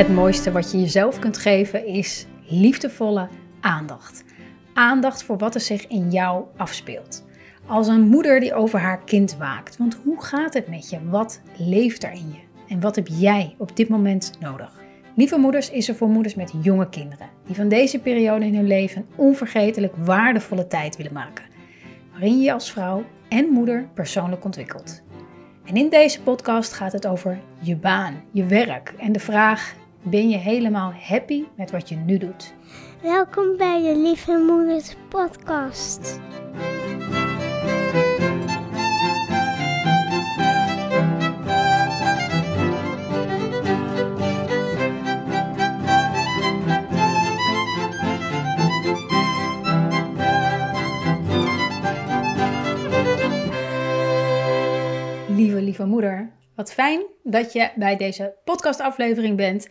Het mooiste wat je jezelf kunt geven is liefdevolle aandacht. Aandacht voor wat er zich in jou afspeelt. Als een moeder die over haar kind waakt. Want hoe gaat het met je? Wat leeft er in je? En wat heb jij op dit moment nodig? Lieve Moeders is er voor moeders met jonge kinderen. Die van deze periode in hun leven onvergetelijk waardevolle tijd willen maken. Waarin je je als vrouw en moeder persoonlijk ontwikkelt. En in deze podcast gaat het over je baan, je werk en de vraag: ben je helemaal happy met wat je nu doet? Welkom bij de Lieve Moeders Podcast. Wat fijn dat je bij deze podcastaflevering bent.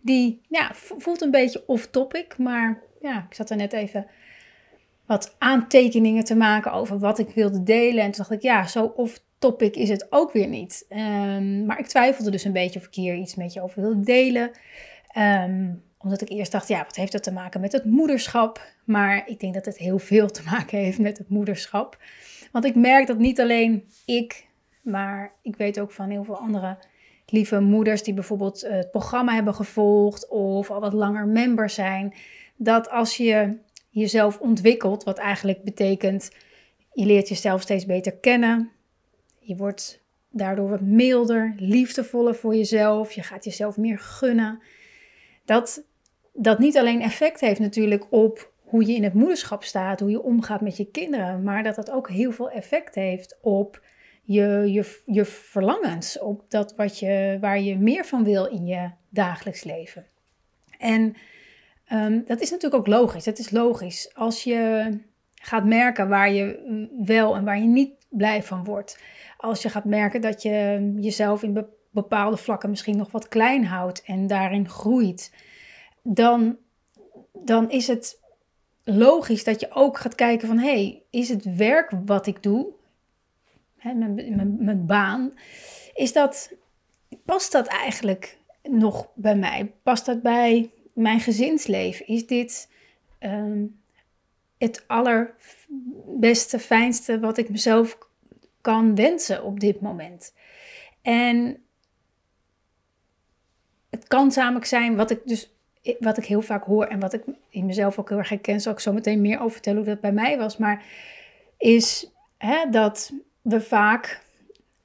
Die ja, voelt een beetje off-topic, maar ja, ik zat er net even wat aantekeningen te maken over wat ik wilde delen. En toen dacht ik, ja, zo off-topic is het ook weer niet. Ehm, maar ik twijfelde dus een beetje of ik hier iets met je over wilde delen. Ehm, omdat ik eerst dacht, ja, wat heeft dat te maken met het moederschap? Maar ik denk dat het heel veel te maken heeft met het moederschap. Want ik merk dat niet alleen ik, maar ik weet ook van heel veel andere lieve moeders die bijvoorbeeld het programma hebben gevolgd of al wat langer member zijn, dat als je jezelf ontwikkelt, wat eigenlijk betekent je leert jezelf steeds beter kennen, je wordt daardoor wat milder, liefdevoller voor jezelf, je gaat jezelf meer gunnen, dat dat niet alleen effect heeft natuurlijk op hoe je in het moederschap staat, hoe je omgaat met je kinderen, maar dat dat ook heel veel effect heeft op je, je, je verlangens, op dat wat je, waar je meer van wil in je dagelijks leven. En um, dat is natuurlijk ook logisch. Het is logisch. Als je gaat merken waar je wel en waar je niet blij van wordt. Als je gaat merken dat je jezelf in bepaalde vlakken misschien nog wat klein houdt en daarin groeit. Dan, dan is het logisch dat je ook gaat kijken van... hé, hey, is het werk wat ik doe, mijn, mijn baan, is dat, past dat eigenlijk nog bij mij? Past dat bij mijn gezinsleven? Is dit ehm, het allerbeste, fijnste wat ik mezelf kan wensen op dit moment? En het kan namelijk zijn wat ik dus wat ik heel vaak hoor en wat ik in mezelf ook heel erg herken, zal ik zo meteen meer over vertellen hoe dat bij mij was. Maar is hè, dat we vaak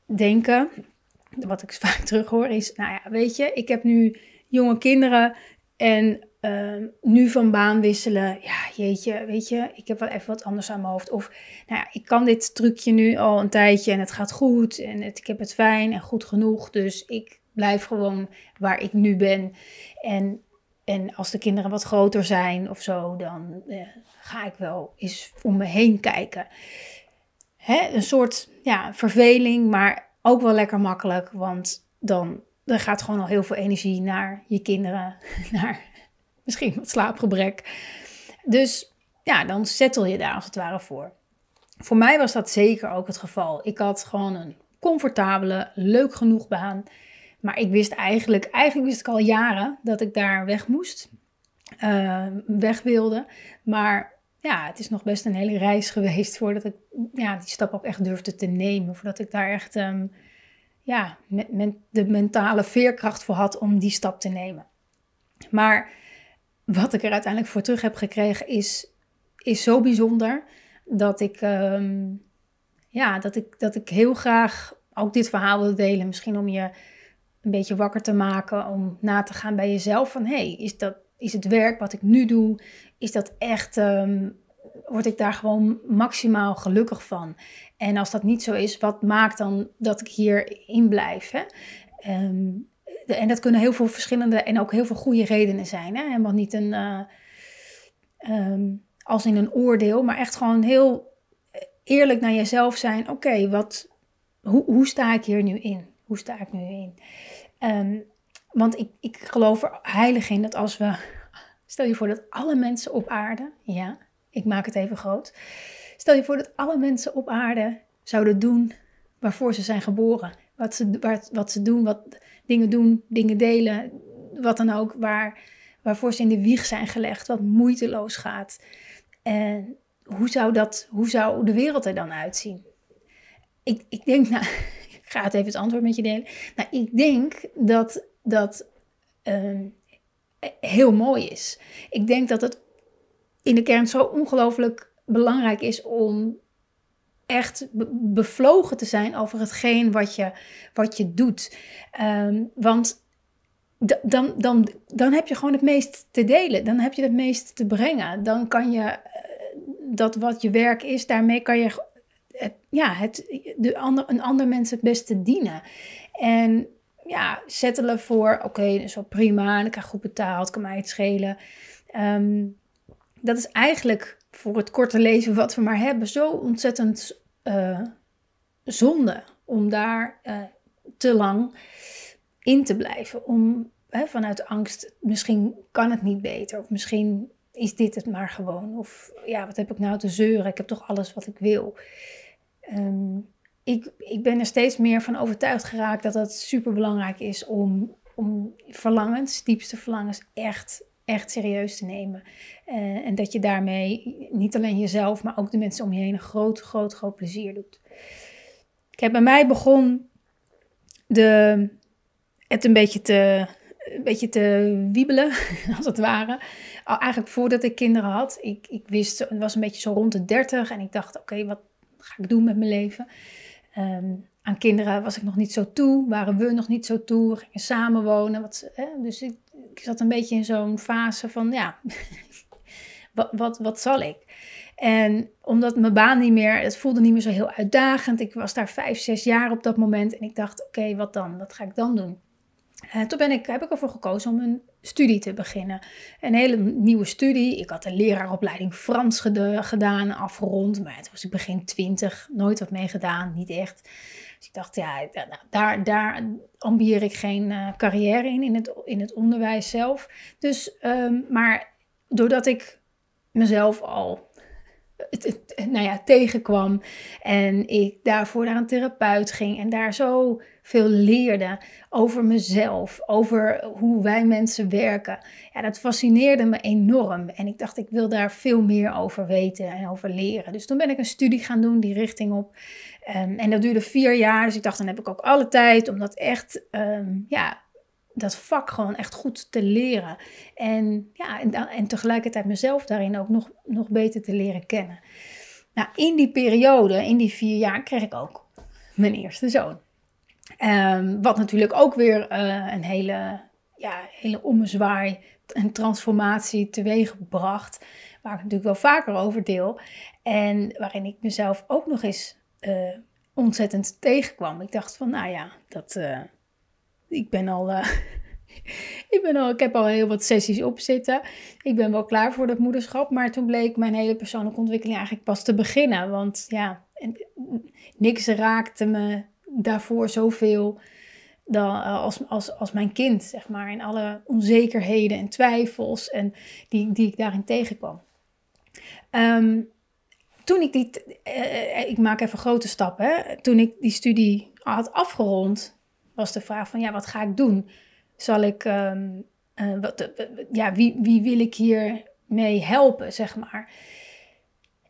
denken, wat ik vaak terughoor, is: Nou ja, weet je, ik heb nu jonge kinderen en uh, nu van baan wisselen. Ja, jeetje, weet je, ik heb wel even wat anders aan mijn hoofd. Of, nou ja, ik kan dit trucje nu al een tijdje en het gaat goed en het, ik heb het fijn en goed genoeg. Dus ik blijf gewoon waar ik nu ben. En en als de kinderen wat groter zijn of zo, dan eh, ga ik wel eens om me heen kijken. Hè? Een soort ja, verveling, maar ook wel lekker makkelijk. Want dan er gaat gewoon al heel veel energie naar je kinderen, naar misschien wat slaapgebrek. Dus ja, dan settel je daar als het ware voor. Voor mij was dat zeker ook het geval. Ik had gewoon een comfortabele, leuk genoeg baan. Maar ik wist eigenlijk, eigenlijk wist ik al jaren dat ik daar weg moest. Uh, weg wilde. Maar ja, het is nog best een hele reis geweest voordat ik ja, die stap ook echt durfde te nemen. Voordat ik daar echt um, ja, met, met de mentale veerkracht voor had om die stap te nemen. Maar wat ik er uiteindelijk voor terug heb gekregen is, is zo bijzonder dat ik, um, ja, dat, ik, dat ik heel graag ook dit verhaal wil delen. Misschien om je een beetje wakker te maken om na te gaan bij jezelf van hey, is, dat, is het werk wat ik nu doe, is dat echt, um, word ik daar gewoon maximaal gelukkig van? En als dat niet zo is, wat maakt dan dat ik hierin blijf? Hè? Um, en dat kunnen heel veel verschillende en ook heel veel goede redenen zijn. Hè? Helemaal niet een, uh, um, als in een oordeel, maar echt gewoon heel eerlijk naar jezelf zijn. Oké, wat, hoe, hoe sta ik hier nu in? Hoe sta ik nu in? Um, want ik, ik geloof er heilig in dat als we. Stel je voor dat alle mensen op aarde. Ja, ik maak het even groot. Stel je voor dat alle mensen op aarde zouden doen waarvoor ze zijn geboren. Wat ze, wat, wat ze doen, wat dingen doen, dingen delen. wat dan ook, waar, waarvoor ze in de wieg zijn gelegd, wat moeiteloos gaat. En hoe zou, dat, hoe zou de wereld er dan uitzien? Ik, ik denk, nou, ik ga het even het antwoord met je delen. Nou, ik denk dat dat uh, heel mooi is. Ik denk dat het in de kern zo ongelooflijk belangrijk is om echt bevlogen te zijn over hetgeen wat je, wat je doet. Um, want dan, dan, dan heb je gewoon het meest te delen. Dan heb je het meest te brengen. Dan kan je eh, dat wat je werk is, daarmee kan je het, ja, het, de ander, een ander mens het beste dienen. En ja, settelen voor, oké, dat is wel prima, ik krijg goed betaald, kan mij het schelen. Um, dat is eigenlijk voor het korte leven wat we maar hebben, zo ontzettend uh, zonde om daar uh, te lang in te blijven. Om hè, vanuit angst, misschien kan het niet beter, of misschien is dit het maar gewoon. Of ja, wat heb ik nou te zeuren? Ik heb toch alles wat ik wil. Um, ik, ik ben er steeds meer van overtuigd geraakt dat het super belangrijk is om, om verlangens, diepste verlangens, echt, echt serieus te nemen. Uh, en dat je daarmee niet alleen jezelf, maar ook de mensen om je heen een groot, groot, groot plezier doet. Kijk, bij mij begon de, het een beetje te, een beetje te wiebelen, als het ware. Al eigenlijk voordat ik kinderen had. Ik, ik wist, het was een beetje zo rond de 30 en ik dacht, oké, wat ga ik doen met mijn leven? Um, aan kinderen was ik nog niet zo toe, waren we nog niet zo toe, gingen samenwonen. Wat, hè? Dus ik, ik, zat een beetje in zo'n fase van, ja, wat, wat, wat zal ik? En omdat mijn baan niet meer, het voelde niet meer zo heel uitdagend. Ik was daar vijf, zes jaar op dat moment. En ik dacht, oké, wat dan? Wat ga ik dan doen? Eh, toen ben ik, heb ik ervoor gekozen om een studie te beginnen. Een hele nieuwe studie. Ik had een leraaropleiding Frans gedaan, afgerond. Maar het was ik begin twintig, nooit wat mee gedaan, niet echt. Dus ik dacht, ja, nou, daar, daar ambieer ik geen uh, carrière in, in het, in het onderwijs zelf. Dus, um, maar doordat ik mezelf al nou ja, tegenkwam. En ik daarvoor naar een therapeut ging en daar zo veel leerde over mezelf, over hoe wij mensen werken. Ja, dat fascineerde me enorm. En ik dacht, ik wil daar veel meer over weten en over leren. Dus toen ben ik een studie gaan doen die richting op. Um, en dat duurde vier jaar. Dus ik dacht, dan heb ik ook alle tijd om dat echt um, ja, dat vak gewoon echt goed te leren. En, ja, en, en tegelijkertijd mezelf daarin ook nog, nog beter te leren kennen. Nou, in die periode, in die vier jaar, kreeg ik ook mijn eerste zoon. Um, wat natuurlijk ook weer uh, een hele, ja, hele ommezwaai en transformatie teweeg bracht. Waar ik natuurlijk wel vaker over deel. En waarin ik mezelf ook nog eens uh, ontzettend tegenkwam. Ik dacht van, nou ja, dat, uh, ik ben al. Ik, ben al, ik heb al heel wat sessies op zitten. Ik ben wel klaar voor dat moederschap. Maar toen bleek mijn hele persoonlijke ontwikkeling eigenlijk pas te beginnen. Want ja, niks raakte me daarvoor zoveel dan, uh, als, als, als mijn kind, zeg maar. En alle onzekerheden en twijfels en die, die ik daarin tegenkwam. Um, toen ik die, uh, ik maak even grote stappen, toen ik die studie had afgerond, was de vraag van ja, wat ga ik doen? Zal ik, uh, wat, ja, wie, wie wil ik hier mee helpen, zeg maar?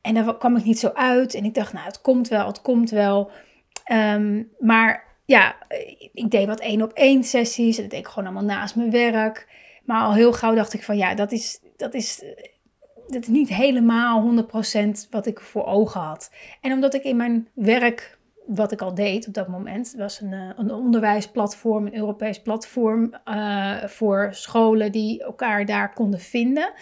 En daar kwam ik niet zo uit. En ik dacht, nou, het komt wel, het komt wel. Um, maar ja, ik deed wat één op één sessies. Dat deed ik gewoon allemaal naast mijn werk. Maar al heel gauw dacht ik van ja, dat is, dat is, dat is niet helemaal 100% wat ik voor ogen had. En omdat ik in mijn werk wat ik al deed op dat moment, was een, eh, een onderwijsplatform, een Europees platform uh, voor scholen die elkaar daar konden vinden.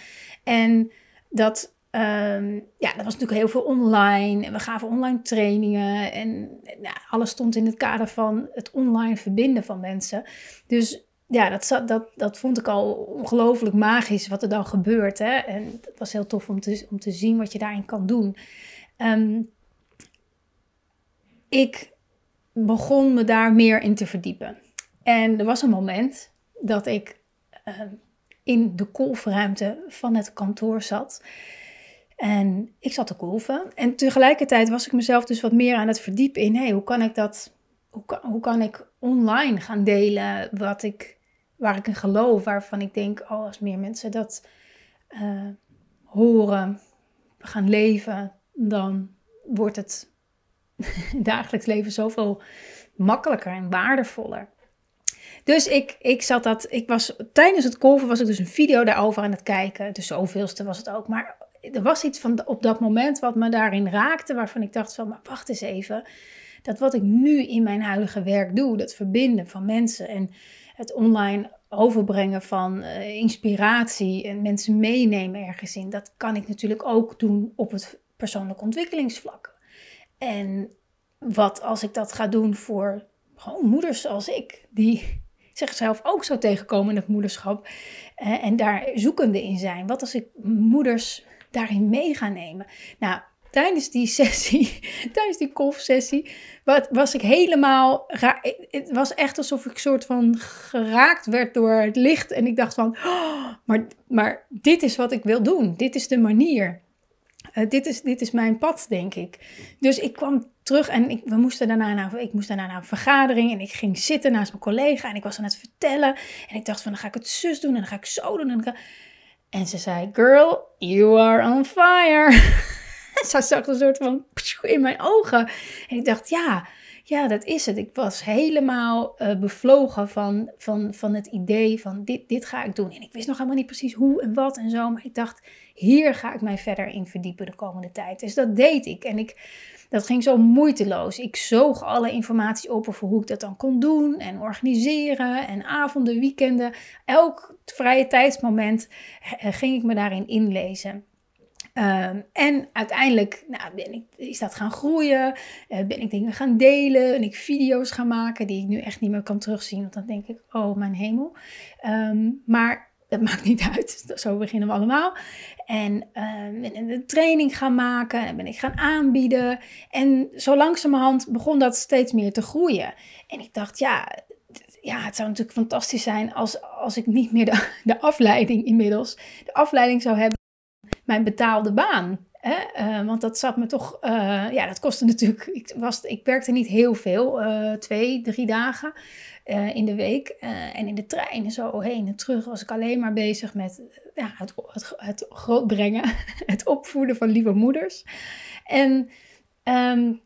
En dat, um, ja, dat was natuurlijk heel veel online. En we gaven online trainingen. En alles stond in het kader van het online verbinden van mensen. Dus ja, dat, dat, dat vond ik al ongelooflijk magisch wat er dan gebeurt. Hè? En het was heel tof om te, om te zien wat je daarin kan doen. Um, ik begon me daar meer in te verdiepen. En er was een moment dat ik uh, in de kolfruimte van het kantoor zat. En ik zat te kolven. En tegelijkertijd was ik mezelf dus wat meer aan het verdiepen in... Hey, hoe kan ik dat... Hoe kan, hoe kan ik online gaan delen wat ik, waar ik in geloof, waarvan ik denk, oh, als meer mensen dat uh, horen, gaan leven, dan wordt het dagelijks leven zoveel makkelijker en waardevoller. Dus ik, ik zat dat, ik was tijdens het kolven was ik dus een video daarover aan het kijken. Dus zoveelste was het ook. Maar er was iets van op dat moment wat me daarin raakte, waarvan ik dacht van, maar wacht eens even. Dat wat ik nu in mijn huidige werk doe, dat verbinden van mensen en het online overbrengen van uh, inspiratie en mensen meenemen ergens in, dat kan ik natuurlijk ook doen op het persoonlijk ontwikkelingsvlak. En wat als ik dat ga doen voor gewoon moeders zoals ik, die zichzelf ook zo tegenkomen in het moederschap uh, en daar zoekende in zijn. Wat als ik moeders daarin mee ga nemen? Nou, tijdens die sessie, tijdens die kolfsessie, was ik helemaal. Het was echt alsof ik soort van geraakt werd door het licht. En ik dacht van, oh, maar, maar dit is wat ik wil doen. Dit is de manier. Uh, dit, is, dit is mijn pad, denk ik. Dus ik kwam terug en ik, we moesten daarna naar, ik moest daarna naar een vergadering. En ik ging zitten naast mijn collega en ik was aan het vertellen. En ik dacht van, dan ga ik het zus doen en dan ga ik zo doen. En, en ze zei, girl, you are on fire. Ze zag een soort van in mijn ogen. En ik dacht, ja, ja, dat is het. Ik was helemaal uh, bevlogen van, van, van het idee van dit, dit ga ik doen. En ik wist nog helemaal niet precies hoe en wat en zo. Maar ik dacht, hier ga ik mij verder in verdiepen de komende tijd. Dus dat deed ik. En ik, dat ging zo moeiteloos. Ik zoog alle informatie op over hoe ik dat dan kon doen en organiseren. En avonden, weekenden, elk vrije tijdsmoment eh, ging ik me daarin inlezen. Ehm, en uiteindelijk nou, ben ik, is dat gaan groeien, uh, ben ik dingen gaan delen, ben ik video's gaan maken die ik nu echt niet meer kan terugzien. Want dan denk ik, oh mijn hemel. Ehm, maar dat maakt niet uit, zo beginnen we allemaal. En een training gaan maken en ben ik gaan aanbieden. En zo langzamerhand begon dat steeds meer te groeien. En ik dacht, ja, ja, het zou natuurlijk fantastisch zijn als, als ik niet meer de, de afleiding inmiddels, de afleiding zou hebben mijn betaalde baan. Uh, want dat zat me toch, uh, ja, dat kostte natuurlijk, ik, was, ik werkte niet heel veel, uh, twee, drie dagen in de week. en in de trein zo heen en terug was ik alleen maar bezig met ja, het, het, het grootbrengen, het opvoeden van lieve moeders. En um,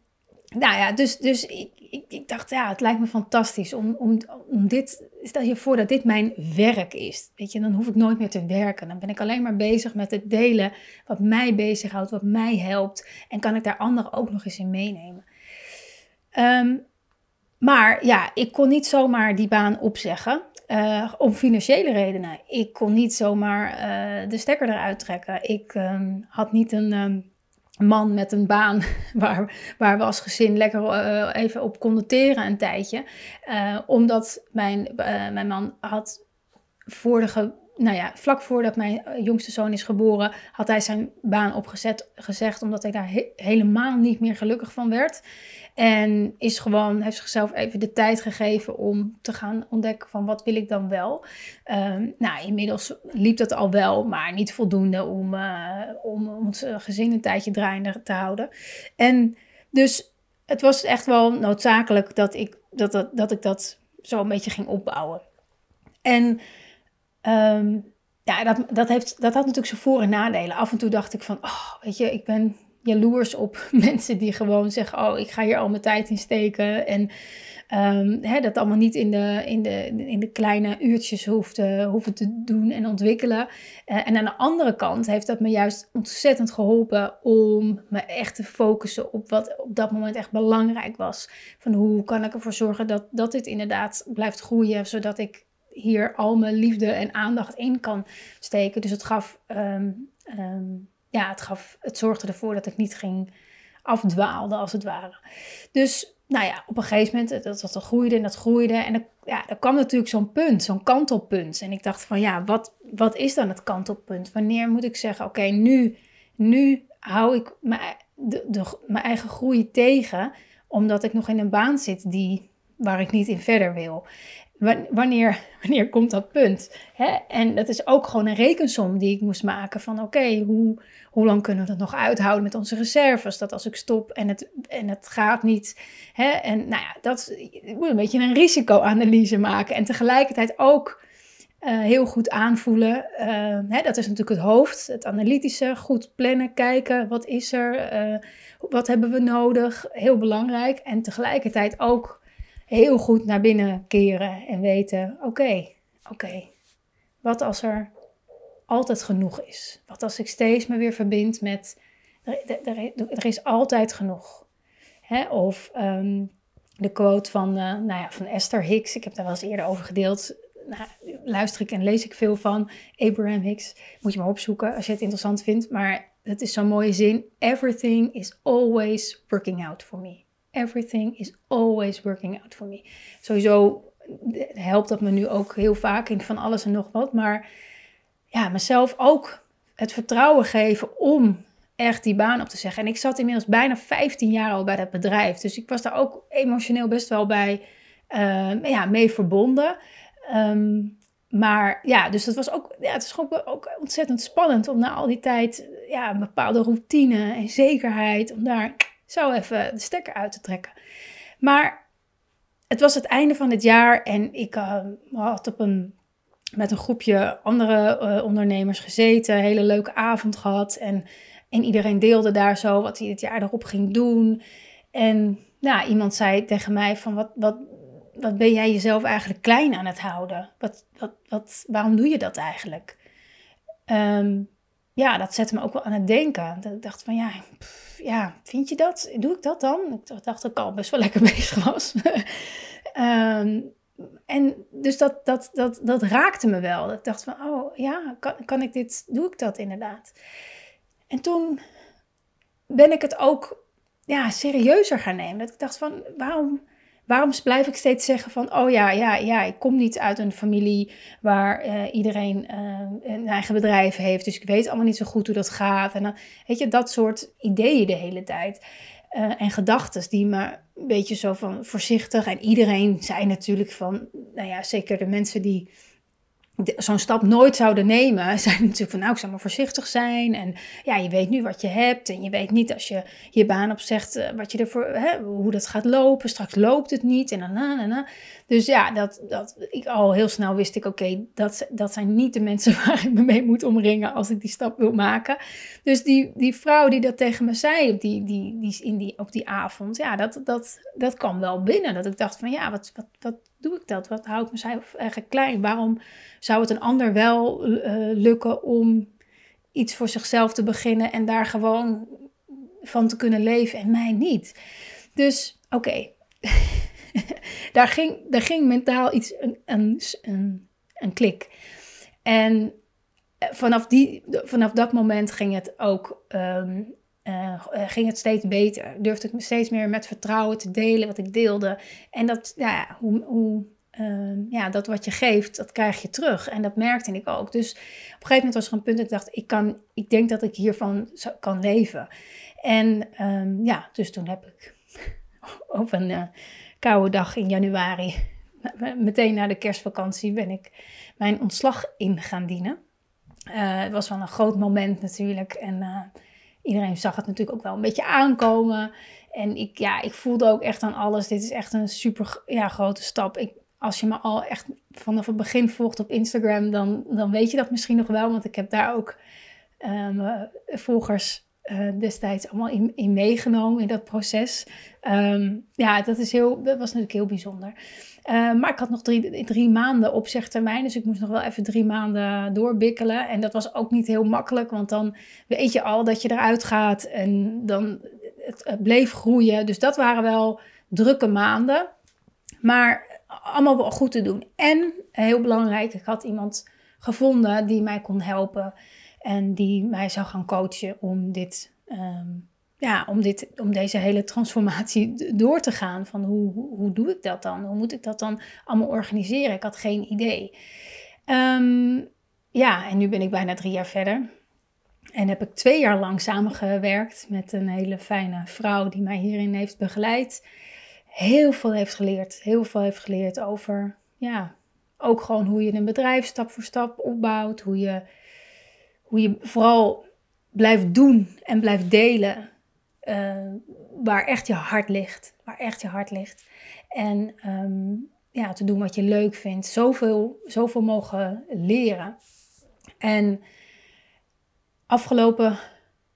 nou ja, dus, dus ik, ik, dacht, ja, het lijkt me fantastisch om, om, om dit. Stel je voor dat dit mijn werk is. Weet je, dan hoef ik nooit meer te werken. Dan ben ik alleen maar bezig met het delen wat mij bezighoudt, wat mij helpt. En kan ik daar anderen ook nog eens in meenemen. Um, maar ja, ik kon niet zomaar die baan opzeggen. Uh, om financiële redenen. Ik kon niet zomaar uh, de stekker eruit trekken. Ik um, had niet een. Um, man met een baan waar, waar we als gezin lekker uh, even op konden teren een tijdje. Uh, omdat mijn, uh, mijn man had vorige, nou ja, vlak voordat mijn jongste zoon is geboren, had hij zijn baan opgezet, gezegd, omdat hij daar he helemaal niet meer gelukkig van werd. En is gewoon, heeft zichzelf even de tijd gegeven om te gaan ontdekken van wat wil ik dan wel. Um, nou, inmiddels liep dat al wel, maar niet voldoende om, uh, om ons gezin een tijdje draaiende te houden. En dus het was echt wel noodzakelijk dat ik dat, dat, dat, ik dat zo een beetje ging opbouwen. En um, ja, dat, dat, heeft, dat had natuurlijk zijn voor- en nadelen. Af en toe dacht ik van, oh, weet je, ik ben jaloers op mensen die gewoon zeggen: Oh, ik ga hier al mijn tijd in steken. En um, hè, dat allemaal niet in de, in de, in de kleine uurtjes hoeft, hoeven te doen en ontwikkelen. Uh, en aan de andere kant heeft dat me juist ontzettend geholpen om me echt te focussen op wat op dat moment echt belangrijk was. Van hoe kan ik ervoor zorgen dat, dat dit inderdaad blijft groeien, zodat ik hier al mijn liefde en aandacht in kan steken. Dus het gaf. Um, um, ja, het, gaf, het zorgde ervoor dat ik niet ging afdwaalde, als het ware. Dus nou ja, op een gegeven moment, dat, dat, dat groeide en dat groeide. En er, ja, er kwam natuurlijk zo'n punt, zo'n kantelpunt. En ik dacht van, ja, wat, wat is dan het kantelpunt? Wanneer moet ik zeggen, oké, nu, nu hou ik mijn, de, de, mijn eigen groei tegen, omdat ik nog in een baan zit die, waar ik niet in verder wil wanneer, wanneer komt dat punt? Hè? En dat is ook gewoon een rekensom die ik moest maken van oké, hoe, hoe lang kunnen we dat nog uithouden met onze reserves? Dat als ik stop en het, en het gaat niet. Hè? En nou ja, dat, ik moet een beetje een risicoanalyse maken. En tegelijkertijd ook eh, heel goed aanvoelen. Uh, hè, dat is natuurlijk het hoofd, het analytische. Goed plannen, kijken, wat is er, uh, wat hebben we nodig. Heel belangrijk. En tegelijkertijd ook heel goed naar binnen keren en weten, oké, oké. wat als er altijd genoeg is? Wat als ik steeds me weer verbind met, er, is altijd genoeg. Hè? Of um, de quote van, nou ja, van Esther Hicks, ik heb daar wel eens eerder over gedeeld nou, luister ik en lees ik veel van. Abraham Hicks, moet je maar opzoeken als je het interessant vindt. Maar het is zo'n mooie zin. Everything is always working out for me. Everything is always working out for me. Sowieso helpt dat me nu ook heel vaak in van alles en nog wat. Maar ja, mezelf ook het vertrouwen geven om echt die baan op te zeggen. En ik zat inmiddels bijna 15 jaar al bij dat bedrijf. Dus ik was daar ook emotioneel best wel bij uh, ja, mee verbonden. Um, maar ja, dus dat was ook, ja, het is gewoon ook ontzettend spannend om na al die tijd ja, een bepaalde routine en zekerheid, om daar zo even de stekker uit te trekken. Maar het was het einde van het jaar en ik uh, had op een, met een groepje andere uh, ondernemers gezeten, een hele leuke avond gehad. En, en iedereen deelde daar zo wat hij het jaar erop ging doen. En nou, iemand zei tegen mij van wat, wat, wat ben jij jezelf eigenlijk klein aan het houden? Wat, wat, wat, waarom doe je dat eigenlijk? Um, ja, dat zette me ook wel aan het denken. Dat ik dacht van ja, ja, vind je dat? Doe ik dat dan? Ik dacht dat ik al best wel lekker bezig was. um, en dus dat, dat, dat, dat raakte me wel. Ik dacht van, oh ja, kan, kan ik dit, doe ik dat inderdaad? En toen ben ik het ook ja, serieuzer gaan nemen. Dat ik dacht van, waarom waarom blijf ik steeds zeggen van, oh ja, ja, ja, ik kom niet uit een familie waar uh, iedereen uh, een eigen bedrijf heeft, dus ik weet allemaal niet zo goed hoe dat gaat. En dan, weet je, dat soort ideeën de hele tijd. Uh, en gedachten die me een beetje zo van voorzichtig. En iedereen zei natuurlijk van, nou ja, zeker de mensen die zo'n stap nooit zouden nemen, zijn natuurlijk van nou, ik zou maar voorzichtig zijn. En ja, je weet nu wat je hebt. En je weet niet als je je baan opzegt, uh, wat je ervoor, hè, hoe dat gaat lopen. Straks loopt het niet. En dan, na, na, Dus ja, dat, dat, ik al heel snel wist ik, oké, dat, dat zijn niet de mensen waar ik me mee moet omringen als ik die stap wil maken. Dus die, die vrouw die dat tegen me zei op die, die, die, in die, op die avond, ja, dat, dat, dat kwam wel binnen. Dat ik dacht van ja, wat, wat doe ik dat? Wat hou ik mezelf eigenlijk klein? Waarom zou het een ander wel uh, lukken om iets voor zichzelf te beginnen en daar gewoon van te kunnen leven en mij niet? Dus oké, daar, ging, daar ging mentaal iets, een, een, een, klik. En eh, vanaf, die, vanaf dat moment ging het ook um, uh, ging het steeds beter. Durfde ik me steeds meer met vertrouwen te delen wat ik deelde. En dat, ja, hoe, hoe uh, ja, dat wat je geeft, dat krijg je terug. En dat merkte ik ook. Dus op een gegeven moment was er een punt dat ik dacht, ik, kan, ik denk dat ik hiervan kan leven. En um, ja, dus toen heb ik op een uh, koude dag in januari, meteen na de kerstvakantie, ben ik mijn ontslag in gaan dienen. het was wel een groot moment natuurlijk. En iedereen zag het natuurlijk ook wel een beetje aankomen. En ik, ja, ik voelde ook echt aan alles. Dit is echt een super ja, grote stap. Ik, als je me al echt vanaf het begin volgt op Instagram, dan, dan weet je dat misschien nog wel. Want ik heb daar ook um, volgers uh, destijds allemaal in, in, meegenomen in dat proces. Um, ja, dat, is heel, dat was natuurlijk heel bijzonder. Uh, maar ik had nog drie, drie maanden opzegtermijn, dus ik moest nog wel even drie maanden doorbikkelen. En dat was ook niet heel makkelijk, want dan weet je al dat je eruit gaat en dan het, het bleef groeien. Dus dat waren wel drukke maanden, maar allemaal wel goed te doen. En heel belangrijk, ik had iemand gevonden die mij kon helpen en die mij zou gaan coachen om dit, um, ja, om dit, om deze hele transformatie door te gaan. Van hoe, hoe, doe ik dat dan? Hoe moet ik dat dan allemaal organiseren? Ik had geen idee. Um, ja, en nu ben ik bijna drie jaar verder. En heb ik twee jaar lang samengewerkt met een hele fijne vrouw die mij hierin heeft begeleid. Heel veel heeft geleerd. Heel veel heeft geleerd over, ja, ook gewoon hoe je een bedrijf stap voor stap opbouwt. Hoe je hoe je vooral blijft doen en blijft delen uh, waar echt je hart ligt. Waar echt je hart ligt. En um, ja, te doen wat je leuk vindt. Zoveel, zoveel mogen leren. En afgelopen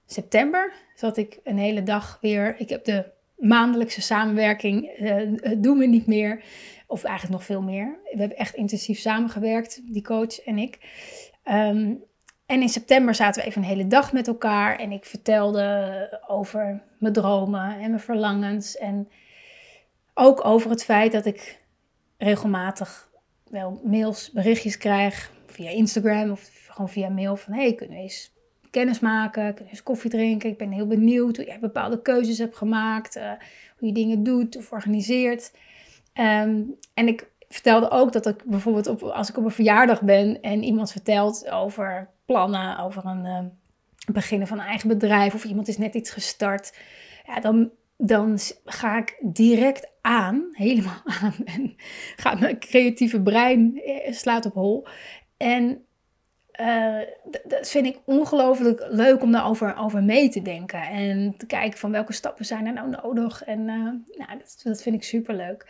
september zat ik een hele dag weer. Ik heb de maandelijkse samenwerking, uh, doen we niet meer. Of eigenlijk nog veel meer. We hebben echt intensief samengewerkt, die coach en ik. Ehm, en in september zaten we even een hele dag met elkaar. En ik vertelde over mijn dromen en mijn verlangens. En ook over het feit dat ik regelmatig wel mails, berichtjes krijg. Via Instagram of gewoon via mail van... Hey, kunnen we eens kennis maken? Kunnen eens koffie drinken? Ik ben heel benieuwd hoe jij bepaalde keuzes hebt gemaakt. Uh, hoe je dingen doet of organiseert. Ehm, en ik vertelde ook dat ik bijvoorbeeld op, als ik op een verjaardag ben... en iemand vertelt over plannen, over een... Uh, beginnen van een eigen bedrijf of iemand is net iets gestart, ja, dan dan ga ik direct aan, helemaal aan. En gaat mijn creatieve brein eh, slaat op hol. En uh, dat vind ik ongelooflijk leuk om daarover over mee te denken. En te kijken van welke stappen zijn er nou nodig. En uh, nou, dat, dat, vind ik super leuk.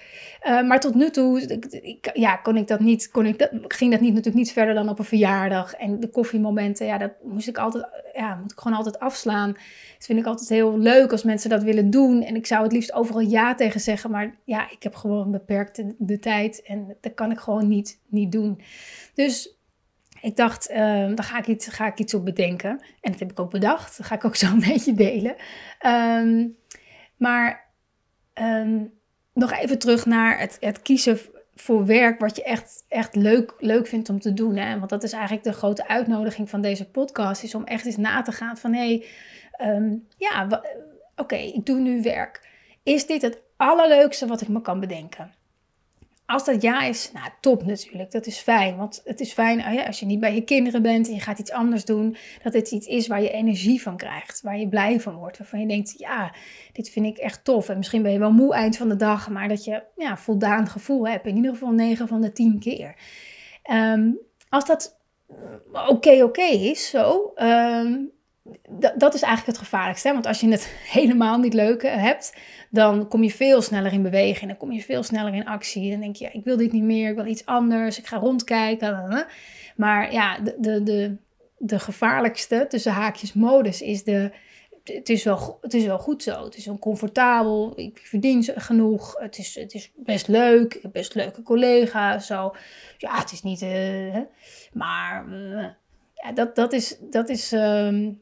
Uh, maar tot nu toe ik, ja, kon ik dat niet, kon ik dat, ging dat niet, natuurlijk niet verder dan op een verjaardag. En de koffiemomenten, ja, dat moest ik altijd, ja, moet ik gewoon altijd afslaan. Dat vind ik altijd heel leuk als mensen dat willen doen. En ik zou het liefst overal ja tegen zeggen. Maar ja, ik heb gewoon beperkt de, tijd. En dat kan ik gewoon niet, niet doen. Dus ik dacht, uh, daar ga ik, iets, ga ik iets op bedenken. En dat heb ik ook bedacht. Dat ga ik ook zo een beetje delen. Um, maar um, nog even terug naar het, het, kiezen voor werk wat je echt, echt leuk, leuk vindt om te doen. Hè? Want dat is eigenlijk de grote uitnodiging van deze podcast. Is om echt eens na te gaan van... hé, hey, ja, oké, ik doe nu werk. Is dit het allerleukste wat ik me kan bedenken? Als dat ja is, nou top natuurlijk, dat is fijn. Want het is fijn ah als je niet bij je kinderen bent en je gaat iets anders doen, dat het iets is waar je energie van krijgt, waar je blij van wordt. Waarvan je denkt, ja, dit vind ik echt tof. En misschien ben je wel moe eind van de dag, maar dat je ja, voldaan gevoel hebt. In ieder geval 9 van de 10 keer. Ehm, als dat oké, oké is, zo, ehm, dat is eigenlijk het gevaarlijkste. Want als je het helemaal niet leuk hebt, dan kom je veel sneller in beweging. Dan kom je veel sneller in actie. Dan denk je, ja, ik wil dit niet meer, ik wil iets anders. Ik ga rondkijken. Maar ja, de, de, de, de gevaarlijkste tussen haakjes modus is de... Het is, wel, het is wel goed zo. Het is wel comfortabel. Ik verdien genoeg. Het is, het is best leuk. Ik heb best leuke collega's. Zo. Ja, het is niet... Uh, maar uh, ja, dat, dat is... Dat is um,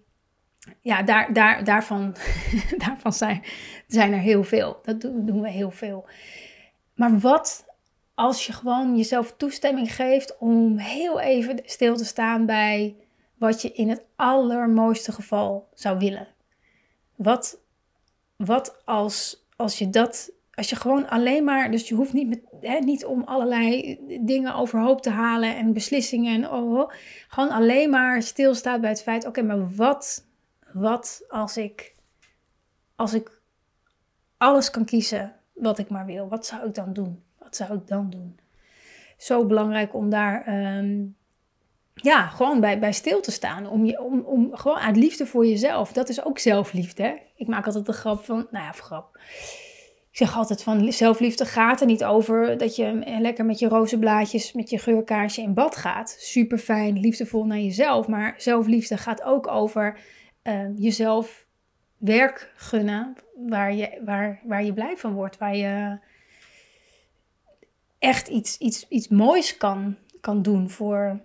ja, daar, daar, daarvan, daarvan zijn, zijn er heel veel. Dat doen we heel veel. Maar wat als je gewoon jezelf toestemming geeft om heel even stil te staan bij wat je in het allermooiste geval zou willen? Wat, wat als, als je dat, als je gewoon alleen maar, dus je hoeft niet, hè, niet om allerlei dingen overhoop te halen en beslissingen en oh, oh gewoon alleen maar stilstaat bij het feit, oké, maar wat wat als ik, als ik alles kan kiezen wat ik maar wil? Wat zou ik dan doen? Wat zou ik dan doen? Zo belangrijk om daar ehm, ja, gewoon bij, bij stil te staan. Om, je, om, om gewoon uit liefde voor jezelf. Dat is ook zelfliefde. Hè? Ik maak altijd de grap van, nou ja, grap. Ik zeg altijd van zelfliefde gaat er niet over dat je lekker met je rozenblaadjes, met je geurkaarsje in bad gaat. Super fijn, liefdevol naar jezelf. Maar zelfliefde gaat ook over uh, jezelf werk gunnen waar je, waar, waar je blij van wordt. Waar je echt iets, iets, iets moois kan, kan doen voor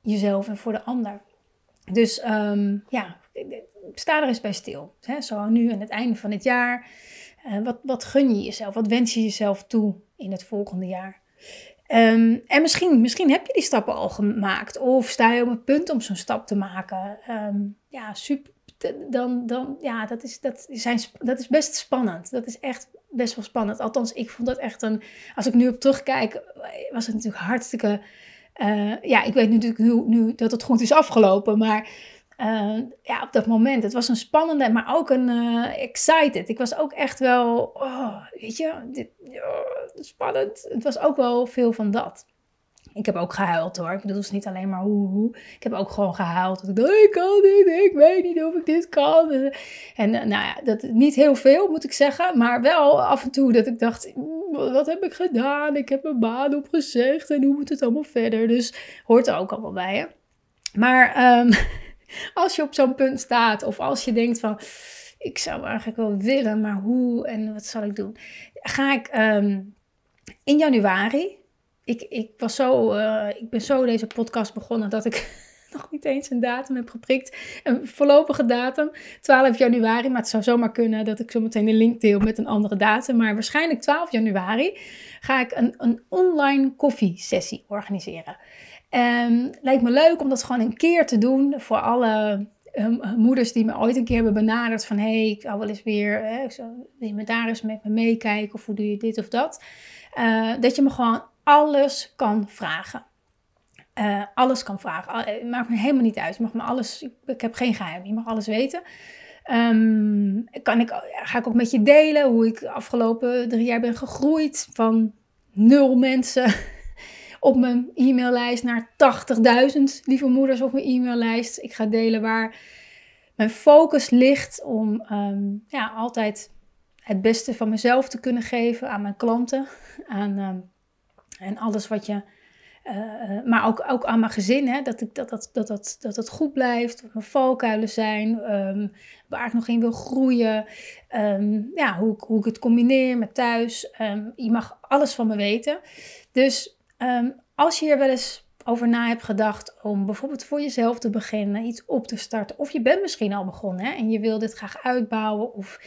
jezelf en voor de ander. Dus um, ja, sta er eens bij stil. Hè? Zo nu aan het einde van het jaar. Uh, wat, wat gun je jezelf? Wat wens je jezelf toe in het volgende jaar? Um, en misschien, misschien heb je die stappen al gemaakt. Of sta je op het punt om zo'n stap te maken. Ja, super, dan, dan ja, dat is, dat, zijn, dat is best spannend. Dat is echt best wel spannend. Althans, ik vond dat echt een. Als ik nu op terugkijk, was het natuurlijk hartstikke. Uh, ja, ik weet natuurlijk nu, nu dat het goed is afgelopen, maar. Uh, ja, op dat moment. Het was een spannende, maar ook een uh, excited. Ik was ook echt wel, oh, weet je, dit, oh, spannend. Het was ook wel veel van dat. Ik heb ook gehuild hoor. Ik bedoel, het is niet alleen maar hoe, hoe. Ik heb ook gewoon gehuild. Dat ik dacht, ik kan dit, ik weet niet of ik dit kan. En nou ja, dat, niet heel veel moet ik zeggen. Maar wel af en toe dat ik dacht, wat heb ik gedaan? Ik heb mijn baan opgezegd en hoe moet het allemaal verder? Dus hoort er ook allemaal bij hè. Maar ehm, als je op zo'n punt staat of als je denkt van ik zou eigenlijk wel willen, maar hoe en wat zal ik doen? Ga ik um, in januari. Ik, ik, was zo, uh, ik ben zo deze podcast begonnen dat ik nog niet eens een datum heb geprikt. Een voorlopige datum, 12 januari. Maar het zou zomaar kunnen dat ik zo meteen een link deel met een andere datum. Maar waarschijnlijk 12 januari ga ik een, een online koffiesessie organiseren. Um, lijkt me leuk om dat gewoon een keer te doen voor alle um, moeders die me ooit een keer hebben benaderd van hé, hey, ik zou wel eens weer, hè, wil je me daar eens met me meekijken of hoe doe je dit of dat. Uh, dat je me gewoon alles kan vragen. Uh, alles kan vragen. Het maakt me helemaal niet uit. Je mag me alles, ik, heb geen geheim. Je mag alles weten. Um, kan ik, ga ik ook met je delen hoe ik de afgelopen drie jaar ben gegroeid van nul mensen op mijn e-maillijst naar 80.000 lieve moeders op mijn e-maillijst. Ik ga delen waar mijn focus ligt om um, ja, altijd het beste van mezelf te kunnen geven aan mijn klanten. Aan, um, en alles wat je. Uh, maar ook, ook aan mijn gezin, hè, dat, ik, dat, dat, dat, dat, dat het goed blijft, wat mijn valkuilen zijn, um, waar ik nog in wil groeien, um, ja, hoe, hoe ik het combineer met thuis. Um, je mag alles van me weten. Dus als je er wel eens over na hebt gedacht om bijvoorbeeld voor jezelf te beginnen, iets op te starten, of je bent misschien al begonnen hè, en je wil dit graag uitbouwen, of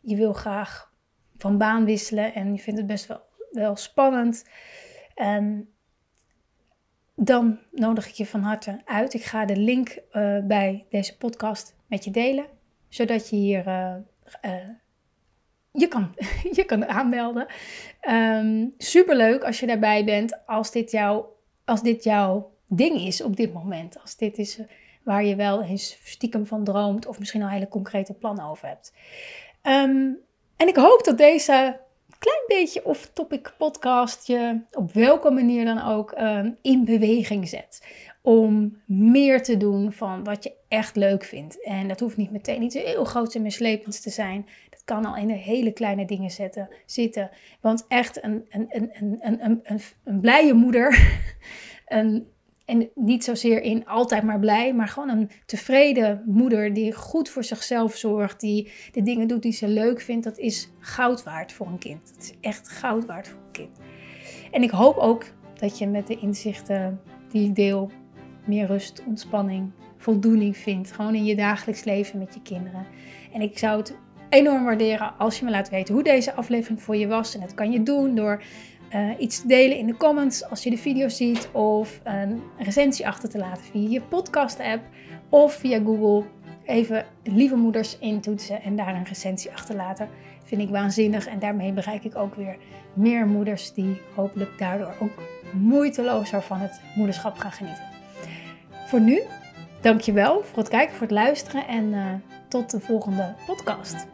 je wil graag van baan wisselen en je vindt het best wel, wel spannend, um, dan nodig ik je van harte uit. Ik ga de link uh, bij deze podcast met je delen, zodat je hier uh, uh, je kan, je kan aanmelden. Um, superleuk als je daarbij bent, als dit, jou, als dit jouw ding is op dit moment. Als dit is waar je wel eens stiekem van droomt of misschien al hele concrete plannen over hebt. Um, en ik hoop dat deze klein beetje off-topic podcast je op welke manier dan ook um, in beweging zet. Om meer te doen van wat je echt leuk vindt. En dat hoeft niet meteen niet heel groot en mislepend te zijn kan al in de hele kleine dingen zetten, zitten. Want echt een, een, een, een, een, een, een blije moeder. een, en niet zozeer in altijd maar blij, maar gewoon een tevreden moeder die goed voor zichzelf zorgt, die de dingen doet die ze leuk vindt, dat is goud waard voor een kind. Dat is echt goud waard voor een kind. En ik hoop ook dat je met de inzichten die ik deel meer rust, ontspanning, voldoening vindt. Gewoon in je dagelijks leven met je kinderen. En ik zou het enorm waarderen als je me laat weten hoe deze aflevering voor je was. En dat kan je doen door uh, iets te delen in de comments als je de video ziet. Of een recensie achter te laten via je podcast app. Of via Google even lieve moeders intoetsen en daar een recensie achterlaten. Vind ik waanzinnig. En daarmee bereik ik ook weer meer moeders die hopelijk daardoor ook moeitelozer van het moederschap gaan genieten. Voor nu, dankjewel voor het kijken, voor het luisteren en uh, tot de volgende podcast.